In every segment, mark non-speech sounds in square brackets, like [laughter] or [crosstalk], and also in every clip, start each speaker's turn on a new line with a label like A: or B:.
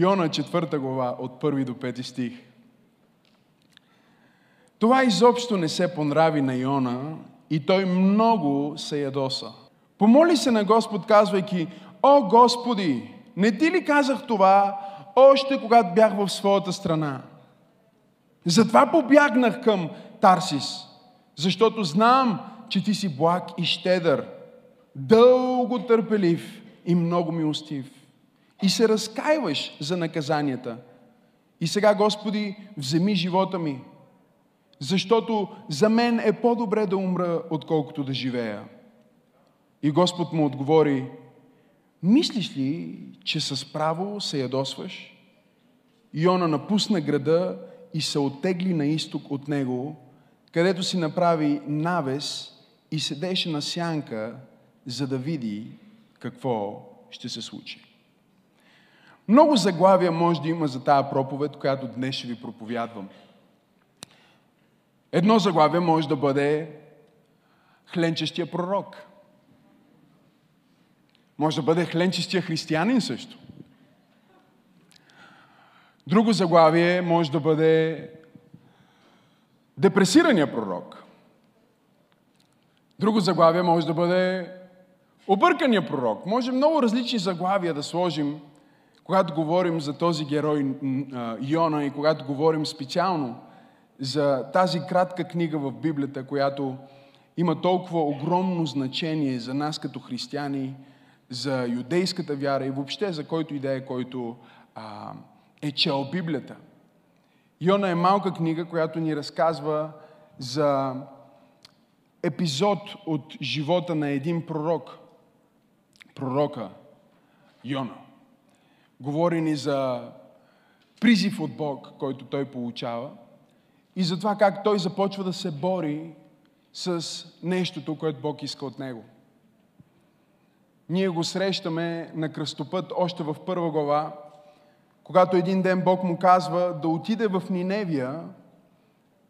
A: Йона 4 глава от 1 до 5 стих. Това изобщо не се понрави на Йона и той много се ядоса. Помоли се на Господ, казвайки, О Господи, не ти ли казах това още когато бях в своята страна? Затова побягнах към Тарсис, защото знам, че ти си благ и щедър, дълго търпелив и много милостив. И се разкаиваш за наказанията. И сега, Господи, вземи живота ми, защото за мен е по-добре да умра, отколкото да живея. И Господ му отговори, мислиш ли, че с право се ядосваш? Йона напусна града и се оттегли на изток от него, където си направи навес и седеше на сянка, за да види какво ще се случи. Много заглавия може да има за тази проповед, която днес ще ви проповядвам. Едно заглавие може да бъде хленчещия пророк. Може да бъде хленчестия християнин също. Друго заглавие може да бъде депресирания пророк. Друго заглавие може да бъде объркания пророк. Може много различни заглавия да сложим, когато говорим за този герой Йона и когато говорим специално за тази кратка книга в Библията, която има толкова огромно значение за нас като християни, за юдейската вяра и въобще за който идея, който а, е чел Библията. Йона е малка книга, която ни разказва за епизод от живота на един пророк. Пророка Йона. Говори ни за призив от Бог, който той получава и за това как той започва да се бори с нещото, което Бог иска от него. Ние го срещаме на кръстопът още в първа глава, когато един ден Бог му казва да отиде в Ниневия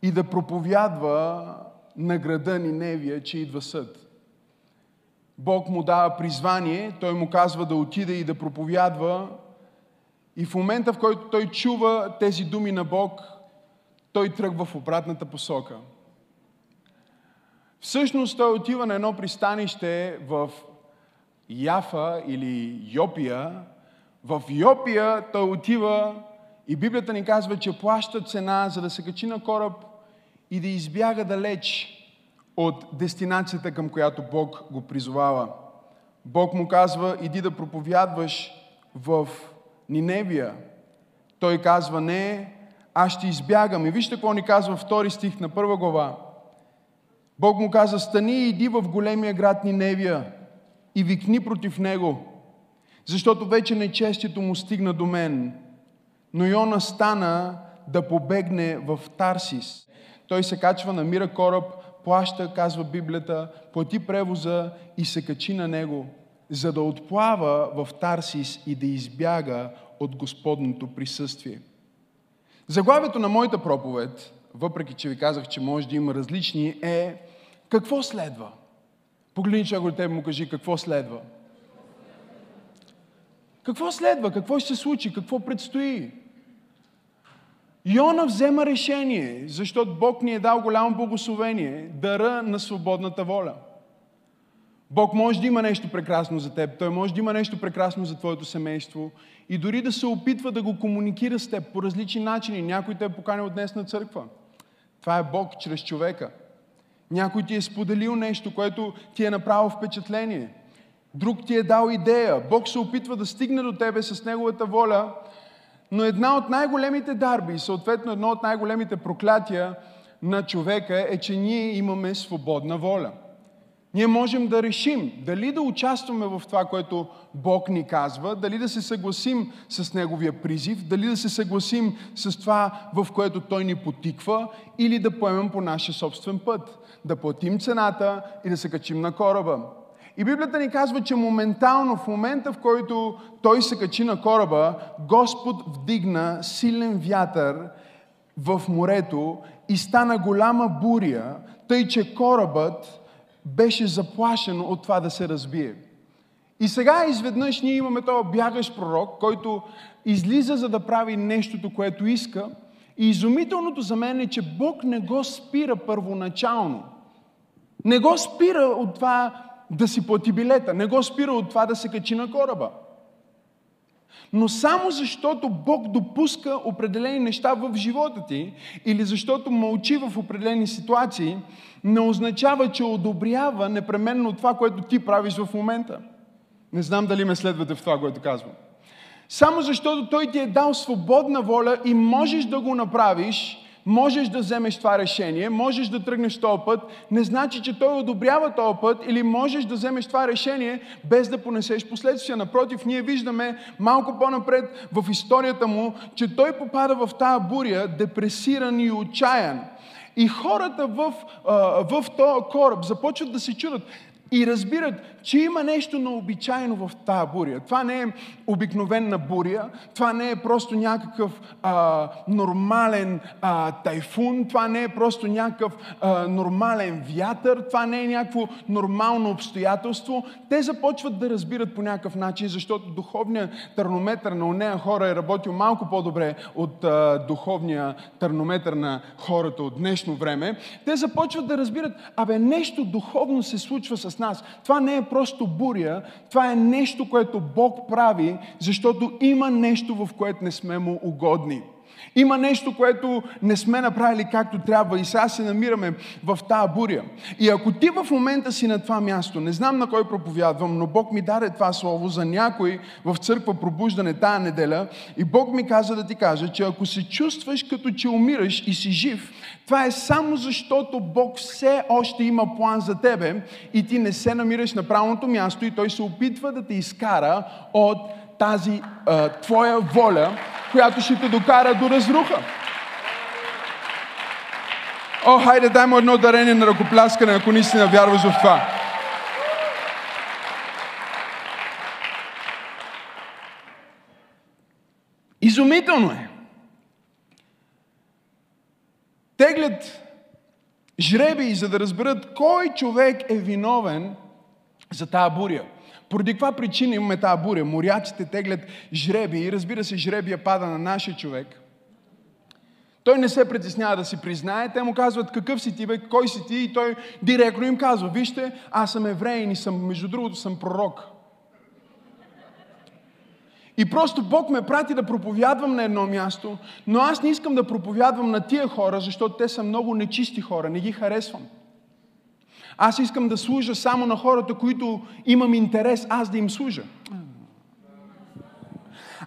A: и да проповядва на града Ниневия, че идва съд. Бог му дава призвание, той му казва да отиде и да проповядва. И в момента, в който той чува тези думи на Бог, той тръгва в обратната посока. Всъщност той отива на едно пристанище в Яфа или Йопия. В Йопия той отива и Библията ни казва, че плаща цена, за да се качи на кораб и да избяга далеч от дестинацията, към която Бог го призовава. Бог му казва, иди да проповядваш в Ниневия. Той казва, не, аз ще избягам. И вижте какво ни казва втори стих на първа глава. Бог му каза, стани и иди в големия град Ниневия и викни против него, защото вече нечестието му стигна до мен. Но Йона стана да побегне в Тарсис. Той се качва, намира кораб, плаща, казва Библията, плати превоза и се качи на него, за да отплава в Тарсис и да избяга от Господното присъствие. Заглавието на моята проповед, въпреки че ви казах, че може да има различни, е какво следва? Погледни човек теб му кажи какво следва. Какво следва? Какво ще се случи? Какво предстои? Йона взема решение, защото Бог ни е дал голямо благословение, дъра на свободната воля. Бог може да има нещо прекрасно за теб, Той може да има нещо прекрасно за твоето семейство и дори да се опитва да го комуникира с теб по различни начини. Някой те е поканил днес на църква. Това е Бог чрез човека. Някой ти е споделил нещо, което ти е направило впечатление. Друг ти е дал идея. Бог се опитва да стигне до тебе с Неговата воля, но една от най-големите дарби, съответно едно от най-големите проклятия на човека е, че ние имаме свободна воля. Ние можем да решим дали да участваме в това, което Бог ни казва, дали да се съгласим с Неговия призив, дали да се съгласим с това, в което Той ни потиква, или да поемем по нашия собствен път, да платим цената и да се качим на кораба. И Библията ни казва, че моментално, в момента в който Той се качи на кораба, Господ вдигна силен вятър в морето и стана голяма буря, тъй че корабът беше заплашен от това да се разбие. И сега изведнъж ние имаме този бягащ пророк, който излиза за да прави нещото, което иска. И изумителното за мен е, че Бог не го спира първоначално. Не го спира от това да си плати билета, не го спира от това да се качи на кораба. Но само защото Бог допуска определени неща в живота ти или защото мълчи в определени ситуации, не означава, че одобрява непременно това, което ти правиш в момента. Не знам дали ме следвате в това, което казвам. Само защото Той ти е дал свободна воля и можеш да го направиш, можеш да вземеш това решение, можеш да тръгнеш този път, не значи, че Той одобрява този път или можеш да вземеш това решение без да понесеш последствия. Напротив, ние виждаме малко по-напред в историята му, че Той попада в тази буря, депресиран и отчаян. И хората в, в този кораб започват да се чудат и разбират, че има нещо необичайно в тази буря. Това не е обикновена буря, това не е просто някакъв а, нормален а, тайфун, това не е просто някакъв а, нормален вятър, това не е някакво нормално обстоятелство. Те започват да разбират по някакъв начин, защото духовният тернометър на нея хора е работил малко по-добре от а, духовния тернометър на хората от днешно време. Те започват да разбират, абе нещо духовно се случва с нас. Това не е просто буря, това е нещо, което Бог прави, защото има нещо, в което не сме му угодни. Има нещо, което не сме направили както трябва и сега се намираме в тази буря. И ако ти в момента си на това място, не знам на кой проповядвам, но Бог ми даде това слово за някой в църква пробуждане тая неделя и Бог ми каза да ти кажа, че ако се чувстваш като че умираш и си жив, това е само защото Бог все още има план за тебе и ти не се намираш на правилното място и Той се опитва да те изкара от тази а, твоя воля, която ще те докара до разруха. О, хайде, дай му едно дарение на ръкопляскане, ако наистина вярваш в това. Изумително е. Теглят жреби, за да разберат кой човек е виновен за тази буря. Поради каква причина имаме тази буря? Моряците теглят жреби и разбира се, жребия пада на нашия човек. Той не се притеснява да си признае. Те му казват какъв си ти, бе, кой си ти и той директно им казва, вижте, аз съм евреин и съм, между другото, съм пророк. И просто Бог ме прати да проповядвам на едно място, но аз не искам да проповядвам на тия хора, защото те са много нечисти хора, не ги харесвам. Аз искам да служа само на хората, които имам интерес аз да им служа.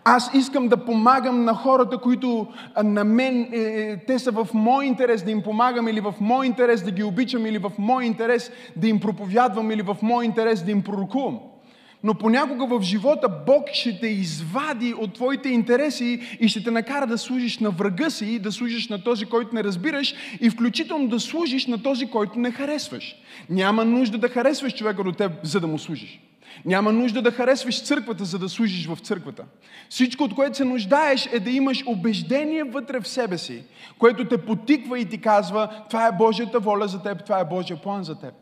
A: Аз искам да помагам на хората, които на мен, е, е, те са в мой интерес да им помагам, или в мой интерес да ги обичам, или в мой интерес да им проповядвам, или в мой интерес да им пророкувам но понякога в живота Бог ще те извади от твоите интереси и ще те накара да служиш на врага си, да служиш на този, който не разбираш и включително да служиш на този, който не харесваш. Няма нужда да харесваш човека до теб, за да му служиш. Няма нужда да харесваш църквата, за да служиш в църквата. Всичко, от което се нуждаеш, е да имаш убеждение вътре в себе си, което те потиква и ти казва, това е Божията воля за теб, това е Божия план за теб.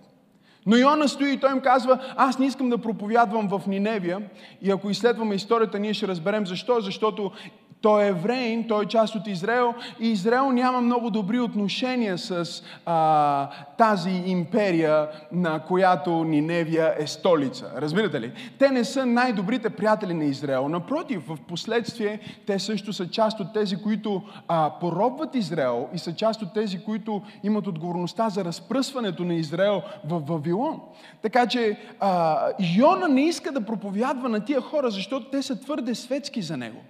A: Но Йона стои и той им казва, аз не искам да проповядвам в Ниневия. И ако изследваме историята, ние ще разберем защо. Защото той е евреин, той е част от Израел и Израел няма много добри отношения с а, тази империя, на която Ниневия е столица. Разбирате ли? Те не са най-добрите приятели на Израел. Напротив, в последствие те също са част от тези, които а, поробват Израел и са част от тези, които имат отговорността за разпръсването на Израел в Вавилон. Така че а, Йона не иска да проповядва на тия хора, защото те са твърде светски за него.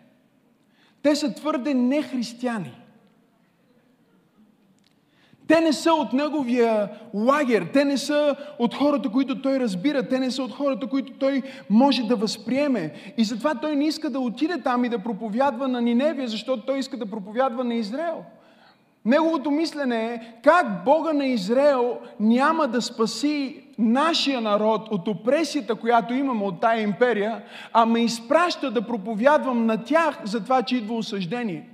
A: Те са твърде нехристияни. Те не са от неговия лагер, те не са от хората, които той разбира, те не са от хората, които той може да възприеме. И затова той не иска да отиде там и да проповядва на Ниневия, защото той иска да проповядва на Израел. Неговото мислене е как Бога на Израел няма да спаси нашия народ от опресията, която имаме от тая империя, а ме изпраща да проповядвам на тях за това, че идва осъждение.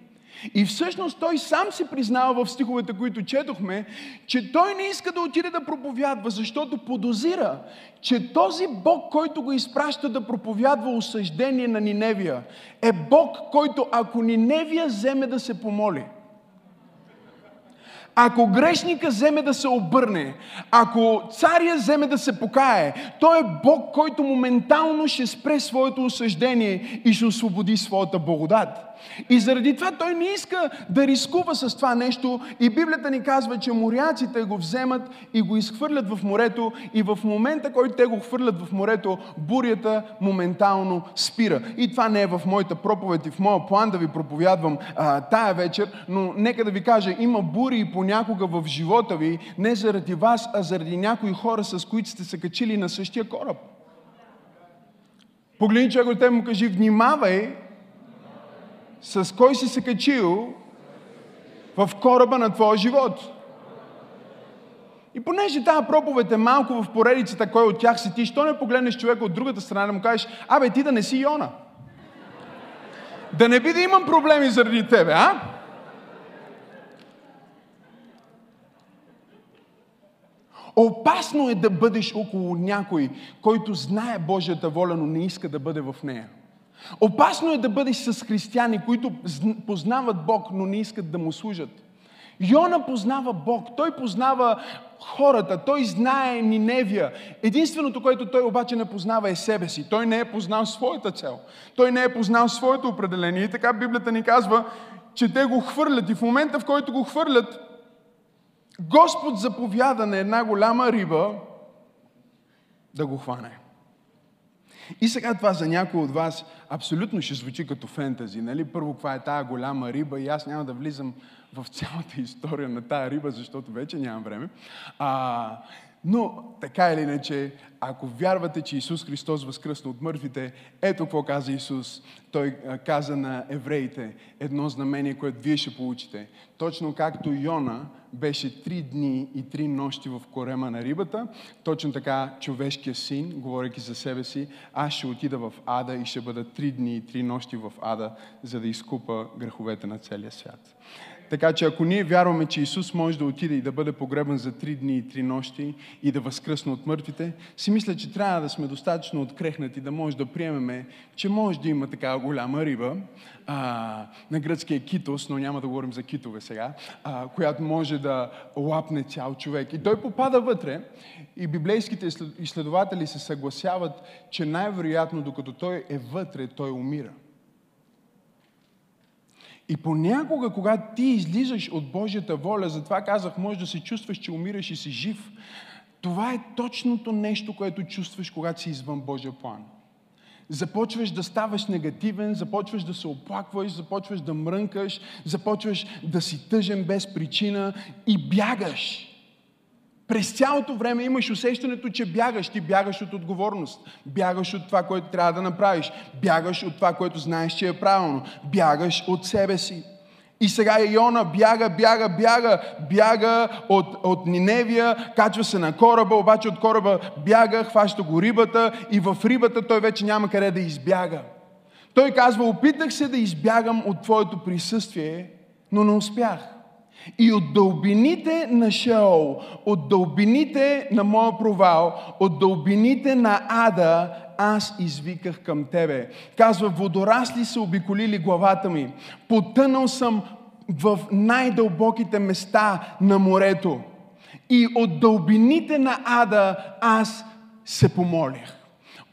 A: И всъщност той сам си признава в стиховете, които четохме, че той не иска да отиде да проповядва, защото подозира, че този Бог, който го изпраща да проповядва осъждение на Ниневия, е Бог, който ако Ниневия вземе да се помоли – ако грешника вземе да се обърне, ако царя вземе да се покае, той е Бог, който моментално ще спре своето осъждение и ще освободи своята благодат. И заради това той не иска да рискува с това нещо. И Библията ни казва, че моряците го вземат и го изхвърлят в морето. И в момента, който те го хвърлят в морето, бурята моментално спира. И това не е в моята проповед и в моя план да ви проповядвам а, тая вечер, но нека да ви кажа, има бури и понякога в живота ви, не заради вас, а заради някои хора, с които сте се качили на същия кораб. Погледни човек те му кажи, внимавай, с кой си се качил в кораба на твоя живот. И понеже тази проповед е малко в поредицата, кой от тях си ти, що не погледнеш човека от другата страна да му кажеш, абе ти да не си Йона. Да не би да имам проблеми заради тебе, а? Опасно е да бъдеш около някой, който знае Божията воля, но не иска да бъде в нея. Опасно е да бъдеш с християни, които познават Бог, но не искат да му служат. Йона познава Бог, той познава хората, той знае Ниневия. Единственото, което той обаче не познава е себе си. Той не е познал своята цел. Той не е познал своето определение. И така Библията ни казва, че те го хвърлят. И в момента, в който го хвърлят, Господ заповяда на една голяма риба да го хване. И сега това за някой от вас абсолютно ще звучи като фентази. Нали? Първо, каква е тая голяма риба и аз няма да влизам в цялата [laughs] история на тая риба, защото вече нямам време. А, но така или иначе, ако вярвате, че Исус Христос възкръсна от мъртвите, ето какво каза Исус. Той каза на евреите едно знамение, което вие ще получите. Точно както Йона беше три дни и три нощи в корема на рибата, точно така човешкия син, говоряки за себе си, аз ще отида в ада и ще бъда три дни и три нощи в ада, за да изкупа греховете на целия свят. Така че ако ние вярваме, че Исус може да отиде и да бъде погребан за три дни и три нощи и да възкръсне от мъртвите, си мисля, че трябва да сме достатъчно открехнати, да може да приемеме, че може да има такава голяма риба, а, на гръцкия китос, но няма да говорим за китове сега, а, която може да лапне цял човек. И той попада вътре и библейските изследователи се съгласяват, че най-вероятно, докато той е вътре, той умира. И понякога, когато ти излизаш от Божията воля, затова казах, може да се чувстваш, че умираш и си жив, това е точното нещо, което чувстваш, когато си извън Божия план. Започваш да ставаш негативен, започваш да се оплакваш, започваш да мрънкаш, започваш да си тъжен без причина и бягаш. През цялото време имаш усещането, че бягаш. Ти бягаш от отговорност. Бягаш от това, което трябва да направиш. Бягаш от това, което знаеш, че е правилно. Бягаш от себе си. И сега Иона бяга, бяга, бяга, бяга от, от Ниневия, качва се на кораба, обаче от кораба бяга, хваща го рибата и в рибата той вече няма къде да избяга. Той казва, опитах се да избягам от твоето присъствие, но не успях. И от дълбините на Шеол, от дълбините на моя провал, от дълбините на ада, аз извиках към тебе. Казва, водорасли са обиколили главата ми. Потънал съм в най-дълбоките места на морето. И от дълбините на ада аз се помолих.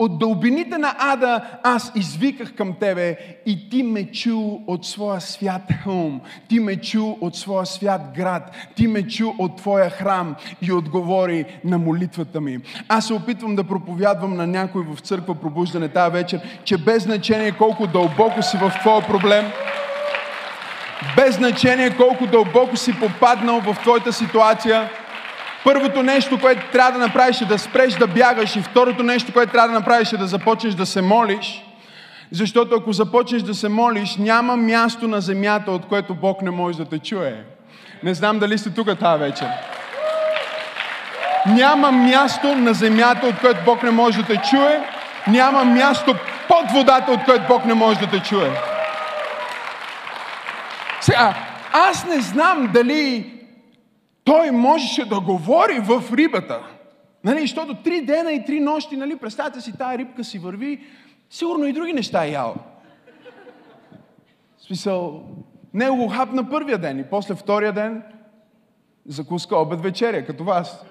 A: От дълбините на ада аз извиках към Тебе и Ти ме чу от своя свят хълм. Ти ме чу от своя свят град. Ти ме чу от Твоя храм и отговори на молитвата ми. Аз се опитвам да проповядвам на някой в църква пробуждане тази вечер, че без значение колко дълбоко си в Твоя проблем, без значение колко дълбоко си попаднал в Твоята ситуация, Първото нещо, което трябва да направиш е да спреш да бягаш и второто нещо, което трябва да направиш е да започнеш да се молиш. Защото ако започнеш да се молиш, няма място на земята, от което Бог не може да те чуе. Не знам дали сте тук тази вечер. Няма място на земята, от което Бог не може да те чуе. Няма място под водата, от което Бог не може да те чуе. Сега, аз не знам дали той можеше да говори в рибата. Нали, защото три дена и три нощи, нали, представете си, тая рибка си върви, сигурно и други неща е ял. В смисъл, не го хапна първия ден и после втория ден закуска обед вечеря, като вас.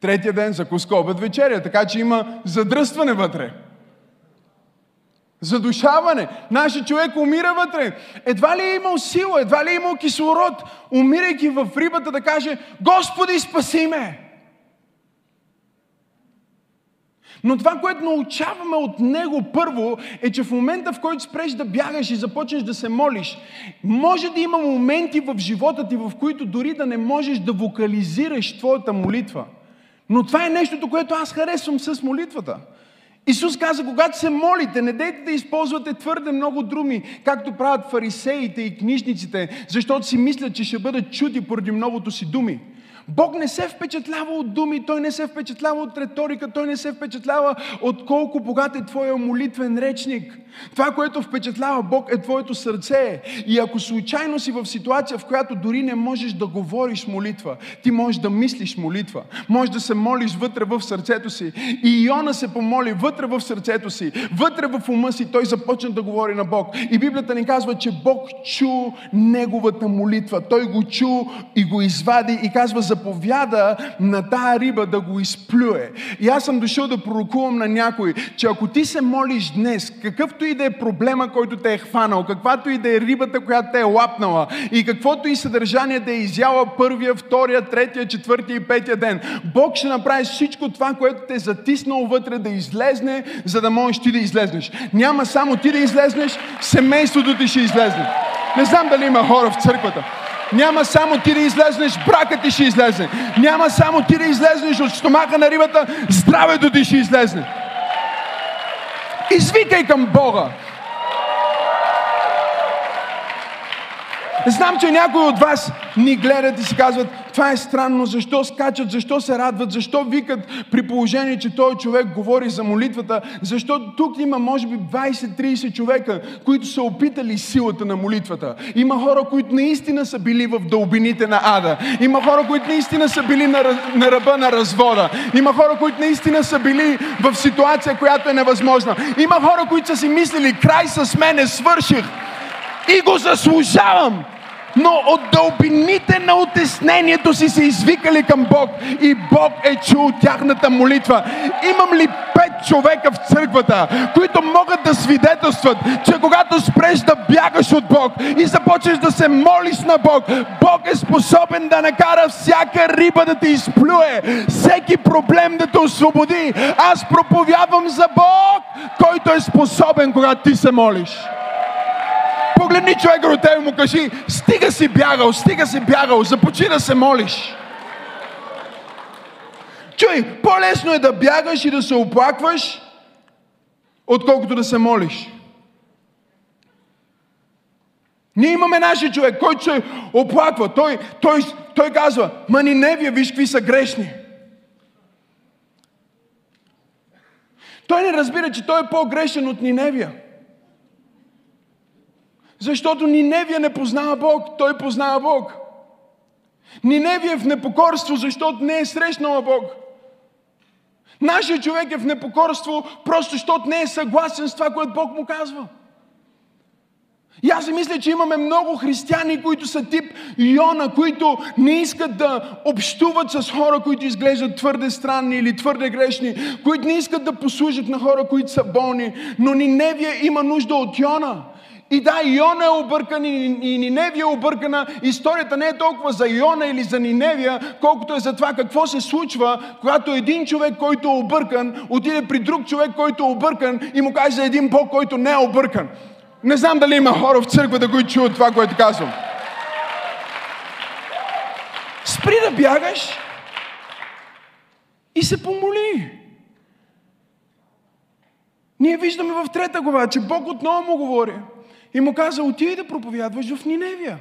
A: Третия ден закуска обед вечеря, така че има задръстване вътре. Задушаване. Нашия човек умира вътре. Едва ли е имал сила, едва ли е имал кислород, умирайки в рибата да каже, Господи, спаси ме! Но това, което научаваме от него първо, е, че в момента, в който спреш да бягаш и започнеш да се молиш, може да има моменти в живота ти, в които дори да не можеш да вокализираш твоята молитва. Но това е нещото, което аз харесвам с молитвата. Исус каза, когато се молите, не дейте да използвате твърде много думи, както правят фарисеите и книжниците, защото си мислят, че ще бъдат чути поради многото си думи. Бог не се впечатлява от думи, Той не се впечатлява от риторика, Той не се впечатлява от колко богат е Твоя молитвен речник. Това, което впечатлява Бог е Твоето сърце. И ако случайно си в ситуация, в която дори не можеш да говориш молитва, ти можеш да мислиш молитва, можеш да се молиш вътре в сърцето си. И Иона се помоли вътре в сърцето си, вътре в ума си, той започна да говори на Бог. И Библията ни казва, че Бог чу неговата молитва. Той го чу и го извади и казва, заповяда на тая риба да го изплюе. И аз съм дошъл да пророкувам на някой, че ако ти се молиш днес, какъвто и да е проблема, който те е хванал, каквато и да е рибата, която те е лапнала и каквото и съдържание да е изяла първия, втория, третия, четвъртия и петия ден, Бог ще направи всичко това, което те е затиснало вътре да излезне, за да можеш ти да излезнеш. Няма само ти да излезнеш, семейството ти ще излезне. Не знам дали има хора в църквата. Няма само ти да излезнеш, бракът ти ще излезне. Няма само ти да излезнеш от стомаха на рибата, здравето ти ще излезне. Извикай към Бога. Знам, че някои от вас ни гледат и си казват, това е странно, защо скачат, защо се радват, защо викат при положение, че той човек говори за молитвата, защото тук има може би 20-30 човека, които са опитали силата на молитвата. Има хора, които наистина са били в дълбините на ада. Има хора, които наистина са били на, на ръба на развода. Има хора, които наистина са били в ситуация, която е невъзможна. Има хора, които са си мислили, край с мене, свърших и го заслужавам но от дълбините на отеснението си се извикали към Бог и Бог е чул тяхната молитва. Имам ли пет човека в църквата, които могат да свидетелстват, че когато спреш да бягаш от Бог и започнеш да се молиш на Бог, Бог е способен да накара всяка риба да те изплюе, всеки проблем да те освободи. Аз проповядвам за Бог, който е способен, когато ти се молиш. Погледни човека до тебе и му кажи, стига си бягал, стига си бягал, започни да се молиш. Чуй, по-лесно е да бягаш и да се оплакваш, отколкото да се молиш. Ние имаме нашия човек, който се оплаква. Той, той, той казва, ма Ниневия, виж какви са грешни. Той не разбира, че той е по-грешен от Ниневия. Защото Ниневия не познава Бог, той познава Бог. Ниневия е в непокорство, защото не е срещнала Бог. Нашия човек е в непокорство, просто защото не е съгласен с това, което Бог му казва. И аз си мисля, че имаме много християни, които са тип Йона, които не искат да общуват с хора, които изглеждат твърде странни или твърде грешни, които не искат да послужат на хора, които са болни. Но Ниневия има нужда от Йона. И да, Иона е объркан и, Ниневия е объркана. Историята не е толкова за Иона или за Ниневия, колкото е за това какво се случва, когато един човек, който е объркан, отиде при друг човек, който е объркан и му каже за един Бог, който не е объркан. Не знам дали има хора в църквата, които чуят това, което казвам. Спри да бягаш и се помоли. Ние виждаме в трета глава, че Бог отново му говори. И му каза, отиди да проповядваш в Ниневия.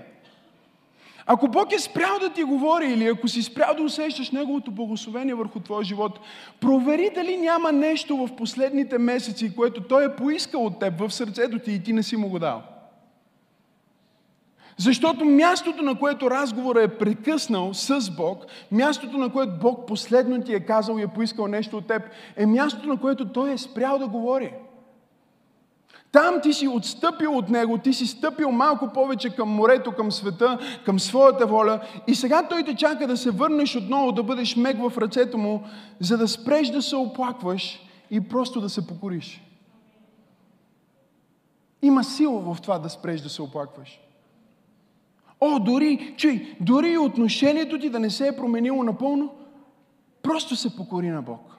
A: Ако Бог е спрял да ти говори или ако си спрял да усещаш Неговото благословение върху твоя живот, провери дали няма нещо в последните месеци, което Той е поискал от теб в сърцето ти и ти не си му го дал. Защото мястото, на което разговорът е прекъснал с Бог, мястото, на което Бог последно ти е казал и е поискал нещо от теб, е мястото, на което Той е спрял да говори. Там ти си отстъпил от Него, ти си стъпил малко повече към морето, към света, към своята воля и сега Той те чака да се върнеш отново, да бъдеш мег в ръцете Му, за да спреш да се оплакваш и просто да се покориш. Има сила в това да спреш да се оплакваш. О, дори, чуй, дори отношението ти да не се е променило напълно, просто се покори на Бог.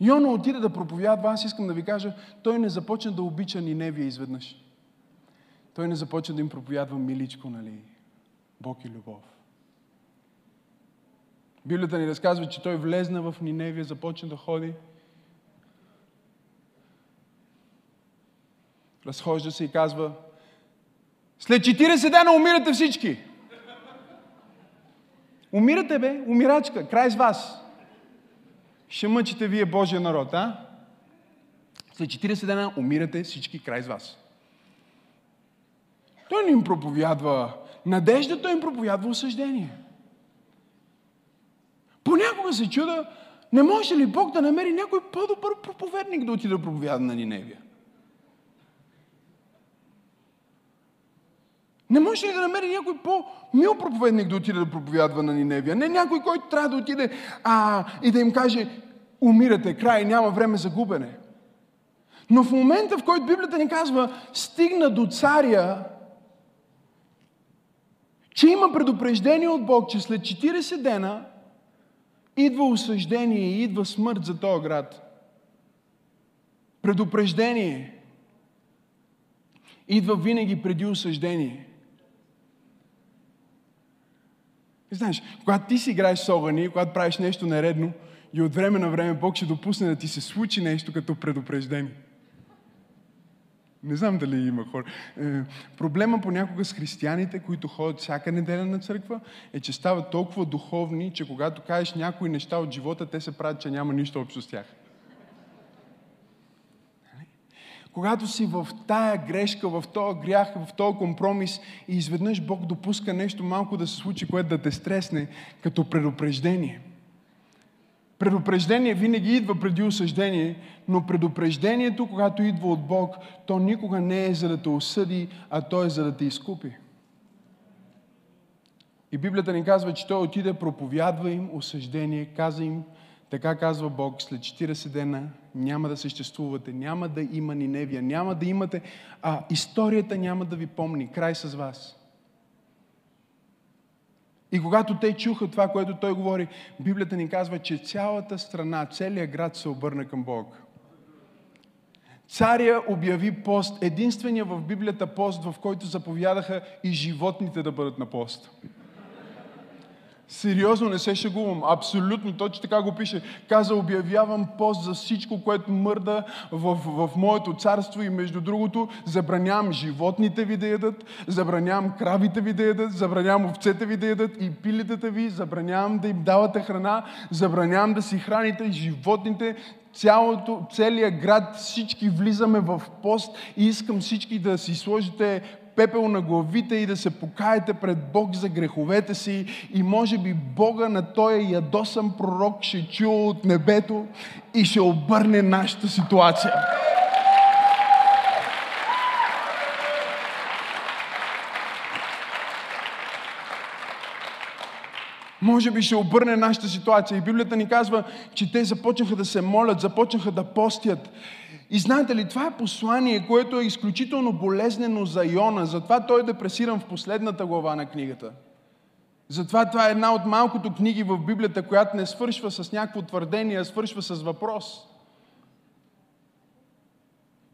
A: Йона отиде да проповядва, аз искам да ви кажа, той не започна да обича Ниневия изведнъж. Той не започна да им проповядва миличко, нали? Бог и любов. Библията ни разказва, че той влезна в Ниневия, започна да ходи. Разхожда се и казва, след 40 дена умирате всички. Умирате, бе, умирачка, край с вас. Ще мъчите вие Божия народ, а? След 40 дена умирате всички край с вас. Той не им проповядва надежда, той им проповядва осъждение. Понякога се чуда, не може ли Бог да намери някой по-добър проповедник да отиде да проповяда на Ниневия? Не може ли да намери някой по-мил проповедник да отиде да проповядва на Ниневия? Не някой, който трябва да отиде а, и да им каже, умирате, край, няма време за губене. Но в момента, в който Библията ни казва, стигна до царя, че има предупреждение от Бог, че след 40 дена идва осъждение и идва смърт за този град. Предупреждение идва винаги преди осъждение. И знаеш, когато ти си играеш с огъни, когато правиш нещо нередно, и от време на време Бог ще допусне да ти се случи нещо като предупреждение. Не знам дали има хора. Е, проблема понякога с християните, които ходят всяка неделя на църква, е, че стават толкова духовни, че когато кажеш някои неща от живота, те се правят, че няма нищо общо с тях. Когато си в тая грешка, в този грях, в този компромис и изведнъж Бог допуска нещо малко да се случи, което да те стресне като предупреждение. Предупреждение винаги идва преди осъждение, но предупреждението, когато идва от Бог, то никога не е за да те осъди, а то е за да те изкупи. И Библията ни казва, че той отиде, проповядва им осъждение, каза им, така казва Бог, след 40 дена няма да съществувате, няма да има Ниневия, няма да имате, а историята няма да ви помни, край с вас. И когато те чуха това, което той говори, Библията ни казва, че цялата страна, целият град се обърна към Бог. Царя обяви пост, единствения в Библията пост, в който заповядаха и животните да бъдат на пост. Сериозно не се шегувам. Абсолютно, точно така го пише. Каза, обявявам пост за всичко, което мърда в, в моето царство и между другото забранявам животните ви да ядат, забранявам кравите ви да ядат, забранявам овцете ви да ядат и пилетата ви, забранявам да им давате храна, забранявам да си храните животните, цялото, целият град, всички влизаме в пост и искам всички да си сложите пепел на главите и да се покаете пред Бог за греховете си и може би Бога на този ядосан пророк ще чуе от небето и ще обърне нашата ситуация. Може би ще обърне нашата ситуация. И Библията ни казва, че те започнаха да се молят, започнаха да постят. И знаете ли, това е послание, което е изключително болезнено за Йона. Затова той е депресиран в последната глава на книгата. Затова това е една от малкото книги в Библията, която не свършва с някакво твърдение, а свършва с въпрос.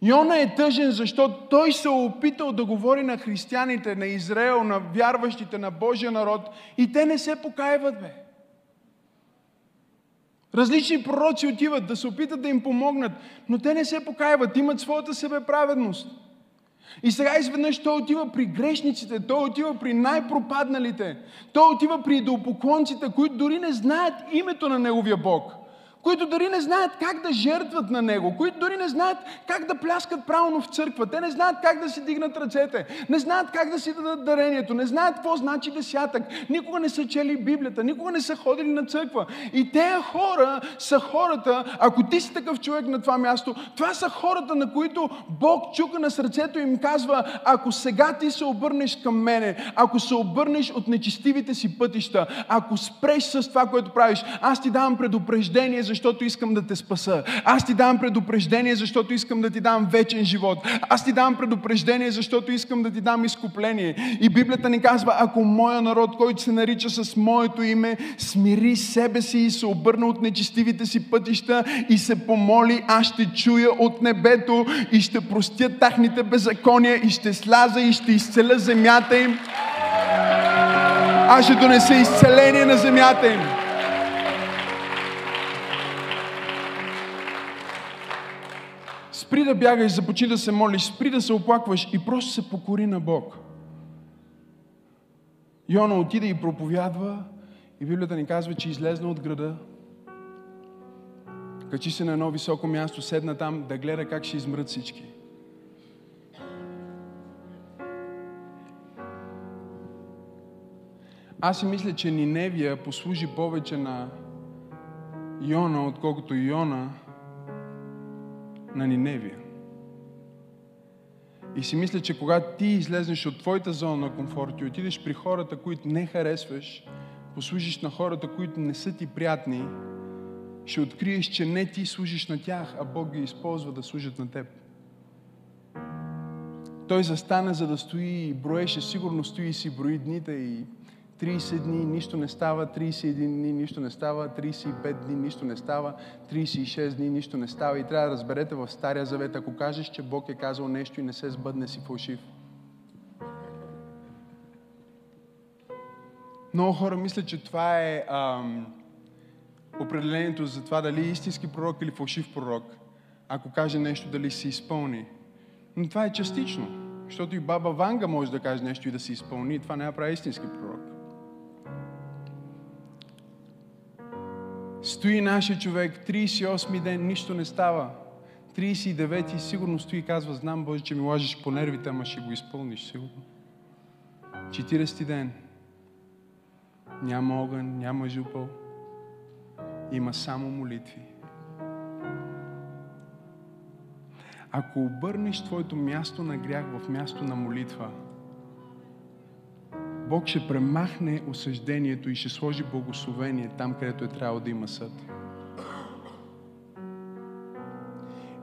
A: Йона е тъжен, защото той се е опитал да говори на християните, на Израел, на вярващите, на Божия народ и те не се покаяват, бе. Различни пророци отиват да се опитат да им помогнат, но те не се покаяват, имат своята себеправедност. И сега изведнъж той отива при грешниците, той отива при най-пропадналите, той отива при идолопоклонците, които дори не знаят името на неговия Бог, които дори не знаят как да жертват на Него, които дори не знаят как да пляскат правилно в църква. Те не знаят как да си дигнат ръцете, не знаят как да си дадат дарението, не знаят какво значи десятък, никога не са чели Библията, никога не са ходили на църква. И те хора са хората, ако ти си такъв човек на това място, това са хората, на които Бог чука на сърцето и им казва, ако сега ти се обърнеш към мене, ако се обърнеш от нечестивите си пътища, ако спреш с това, което правиш, аз ти давам предупреждение, защото искам да те спаса. Аз ти давам предупреждение, защото искам да ти дам вечен живот. Аз ти давам предупреждение, защото искам да ти дам изкупление. И Библията ни казва, ако моя народ, който се нарича с моето име, смири себе си и се обърна от нечестивите си пътища и се помоли, аз ще чуя от небето и ще простя тахните беззакония и ще сляза и ще изцеля земята им. Аз ще донеса изцеление на земята им. Спри да бягаш, започни да се молиш, спри да се оплакваш и просто се покори на Бог. Йона отиде и проповядва и Библията ни казва, че излезна от града, качи се на едно високо място, седна там да гледа как ще измрат всички. Аз си мисля, че Ниневия послужи повече на Йона, отколкото Йона на Ниневия. И си мисля, че когато ти излезнеш от твоята зона на комфорт и отидеш при хората, които не харесваш, послужиш на хората, които не са ти приятни, ще откриеш, че не ти служиш на тях, а Бог ги използва да служат на теб. Той застана, за да стои и броеше, сигурно стои и си брои дните и 30 дни нищо не става, 31 дни нищо не става, 35 дни нищо не става, 36 дни нищо не става. И трябва да разберете в Стария Завет, ако кажеш, че Бог е казал нещо и не се сбъдне си фалшив. Много хора мислят, че това е ам, определението за това дали е истински пророк или фалшив пророк, ако каже нещо, дали се изпълни. Но това е частично, защото и баба Ванга може да каже нещо и да се изпълни. Това не прави истински пророк. Стои нашия човек, 38 ден, нищо не става. 39 сигурно стои и казва, знам Боже, че ми лажиш по нервите, ама ще го изпълниш сигурно. 40 ден. Няма огън, няма жупъл. Има само молитви. Ако обърнеш твоето място на грях в място на молитва, Бог ще премахне осъждението и ще сложи благословение там, където е трябвало да има съд.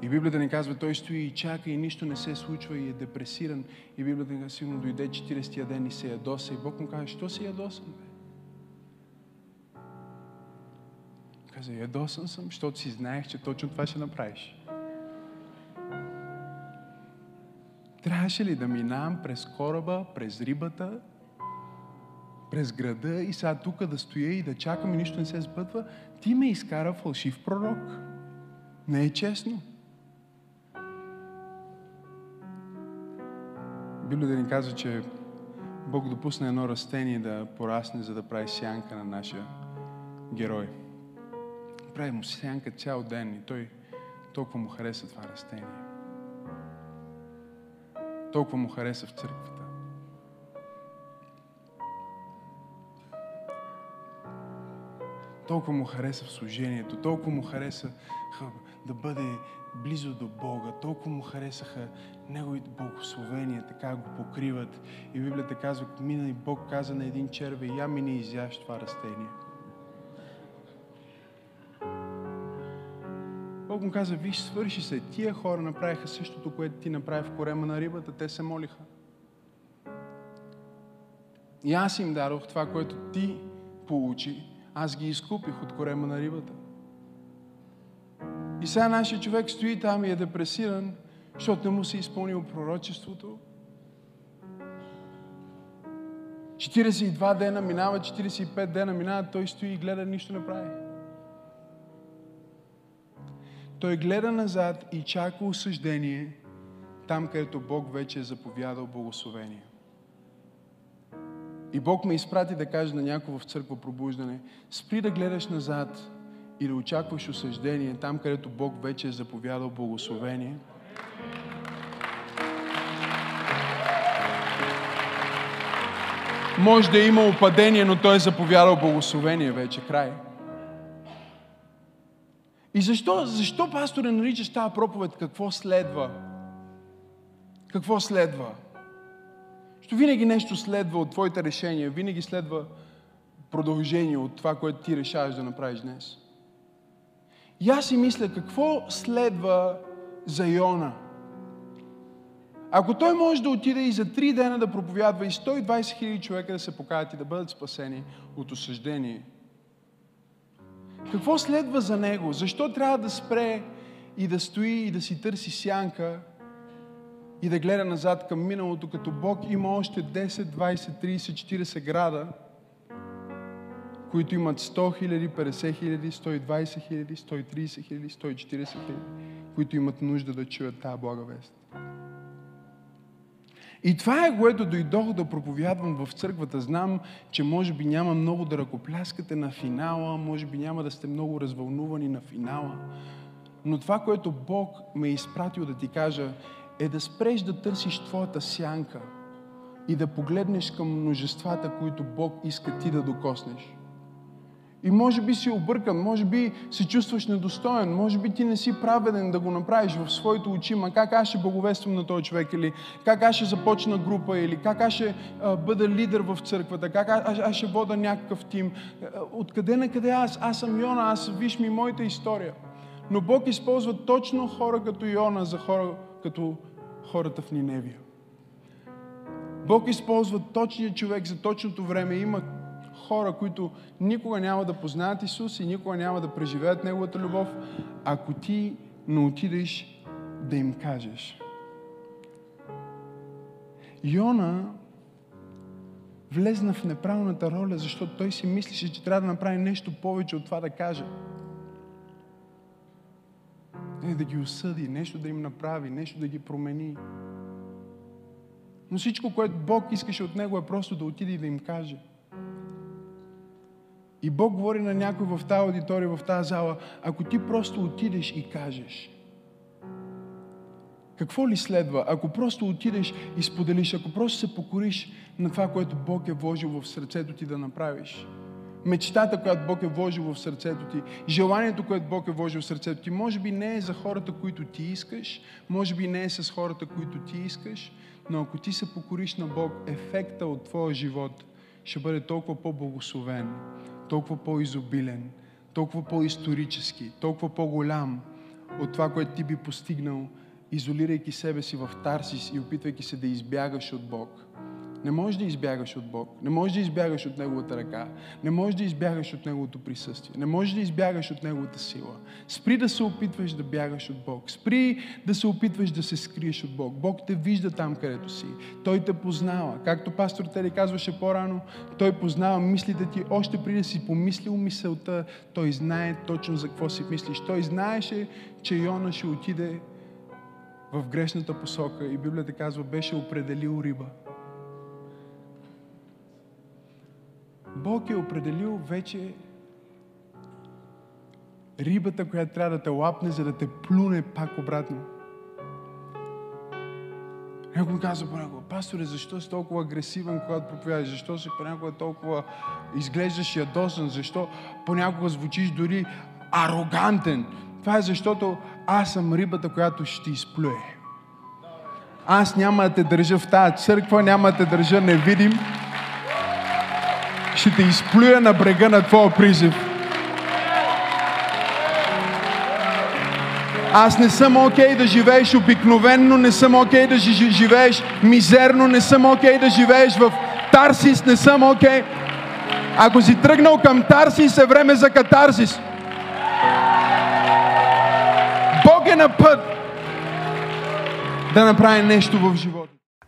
A: И Библията ни казва, той стои и чака и нищо не се случва и е депресиран. И Библията ни казва, сигурно дойде 40-тия ден и се ядоса. И Бог му казва, що се ядосан, бе? Каза, ядосан съм, защото си знаех, че точно това ще направиш. Трябваше ли да минавам през кораба, през рибата, през града и сега тук да стоя и да чакам и нищо не се сбъдва, ти ме изкара фалшив пророк. Не е честно. Библията ни казва, че Бог допусна едно растение да порасне, за да прави сянка на нашия герой. Прави му сянка цял ден и той толкова му хареса това растение. Толкова му хареса в църквата. Толкова му хареса в служението, толкова му хареса да бъде близо до Бога, толкова му харесаха Неговите благословения, така го покриват. И Библията казва, мина и Бог каза на един черве, я ми не изяш това растение. Бог му каза, виж, свърши се. Тия хора направиха същото, което ти направи в корема на рибата. Те се молиха. И аз им дадох това, което ти получи аз ги изкупих от корема на рибата. И сега нашия човек стои там и е депресиран, защото не му се е изпълнил пророчеството. 42 дена минава, 45 дена минава, той стои и гледа, нищо не прави. Той гледа назад и чака осъждение там, където Бог вече е заповядал благословение. И Бог ме изпрати да каже на някого в църква пробуждане, спри да гледаш назад или очакваш осъждение там, където Бог вече е заповядал благословение. Може да е имало падение, но Той е заповядал благословение вече. Край. И защо, защо пастор наричаш тази проповед какво следва? Какво следва? Защото винаги нещо следва от твоите решения, винаги следва продължение от това, което ти решаваш да направиш днес. И аз си мисля, какво следва за Йона? Ако той може да отиде и за три дена да проповядва и 120 хиляди човека да се покаят и да бъдат спасени от осъждение, какво следва за него? Защо трябва да спре и да стои и да си търси сянка и да гледа назад към миналото, като Бог има още 10, 20, 30, 40 града, които имат 100 хиляди, 50 хиляди, 120 хиляди, 130 хиляди, 140 хиляди, които имат нужда да чуят тази блага вест. И това е, което дойдох да проповядвам в църквата. Знам, че може би няма много да ръкопляскате на финала, може би няма да сте много развълнувани на финала. Но това, което Бог ме е изпратил да ти кажа, е да спреш да търсиш твоята сянка и да погледнеш към множествата, които Бог иска ти да докоснеш. И може би си объркан, може би се чувстваш недостоен, може би ти не си праведен да го направиш в своите очи, ма как аз ще благовествам на този човек, или как аз ще започна група, или как аз ще а, бъда лидер в църквата, как аз, аз ще вода някакъв тим. Откъде на къде аз? Аз съм Йона, аз виж ми моята история. Но Бог използва точно хора като Йона за хора като хората в Ниневия. Бог използва точния човек за точното време. Има хора, които никога няма да познаят Исус и никога няма да преживеят Неговата любов, ако ти не отидеш да им кажеш. Йона влезна в неправилната роля, защото той си мислеше, че трябва да направи нещо повече от това да каже. Не, да ги осъди, нещо да им направи, нещо да ги промени. Но всичко, което Бог искаше от него е просто да отиде и да им каже – и Бог говори на някой в тази аудитория, в тази зала, ако ти просто отидеш и кажеш, какво ли следва? Ако просто отидеш и споделиш, ако просто се покориш на това, което Бог е вложил в сърцето ти да направиш, мечтата, която Бог е вложил в сърцето ти, желанието, което Бог е вложил в сърцето ти, може би не е за хората, които ти искаш, може би не е с хората, които ти искаш, но ако ти се покориш на Бог, ефекта от твоя живот ще бъде толкова по-благословен, толкова по-изобилен, толкова по-исторически, толкова по-голям от това, което ти би постигнал, изолирайки себе си в Тарсис и опитвайки се да избягаш от Бог. Не можеш да избягаш от Бог. Не можеш да избягаш от Неговата ръка. Не можеш да избягаш от Неговото присъствие. Не можеш да избягаш от Неговата сила. Спри да се опитваш да бягаш от Бог. Спри да се опитваш да се скриеш от Бог. Бог те вижда там, където си. Той те познава. Както пастор Тели казваше по-рано, Той познава мислите ти. Още преди да си помислил мисълта, Той знае точно за какво си мислиш. Той знаеше, че Йона ще отиде в грешната посока и Библията казва, беше определил риба. Бог е определил вече рибата, която трябва да те лапне, за да те плюне пак обратно. Някой казва понякога, пасторе, защо си толкова агресивен, когато проповядаш? Защо си понякога толкова изглеждаш ядосан? Защо понякога звучиш дори арогантен? Това е защото аз съм рибата, която ще изплюе. Аз няма да те държа в тази църква, няма да те държа невидим ще те изплюя на брега на твоя призив. Аз не съм окей okay да живееш обикновенно, не съм окей okay да живееш мизерно, не съм окей okay да живееш в Тарсис, не съм окей. Okay. Ако си тръгнал към Тарсис, е време за катарсис. Бог е на път да направи нещо в живота.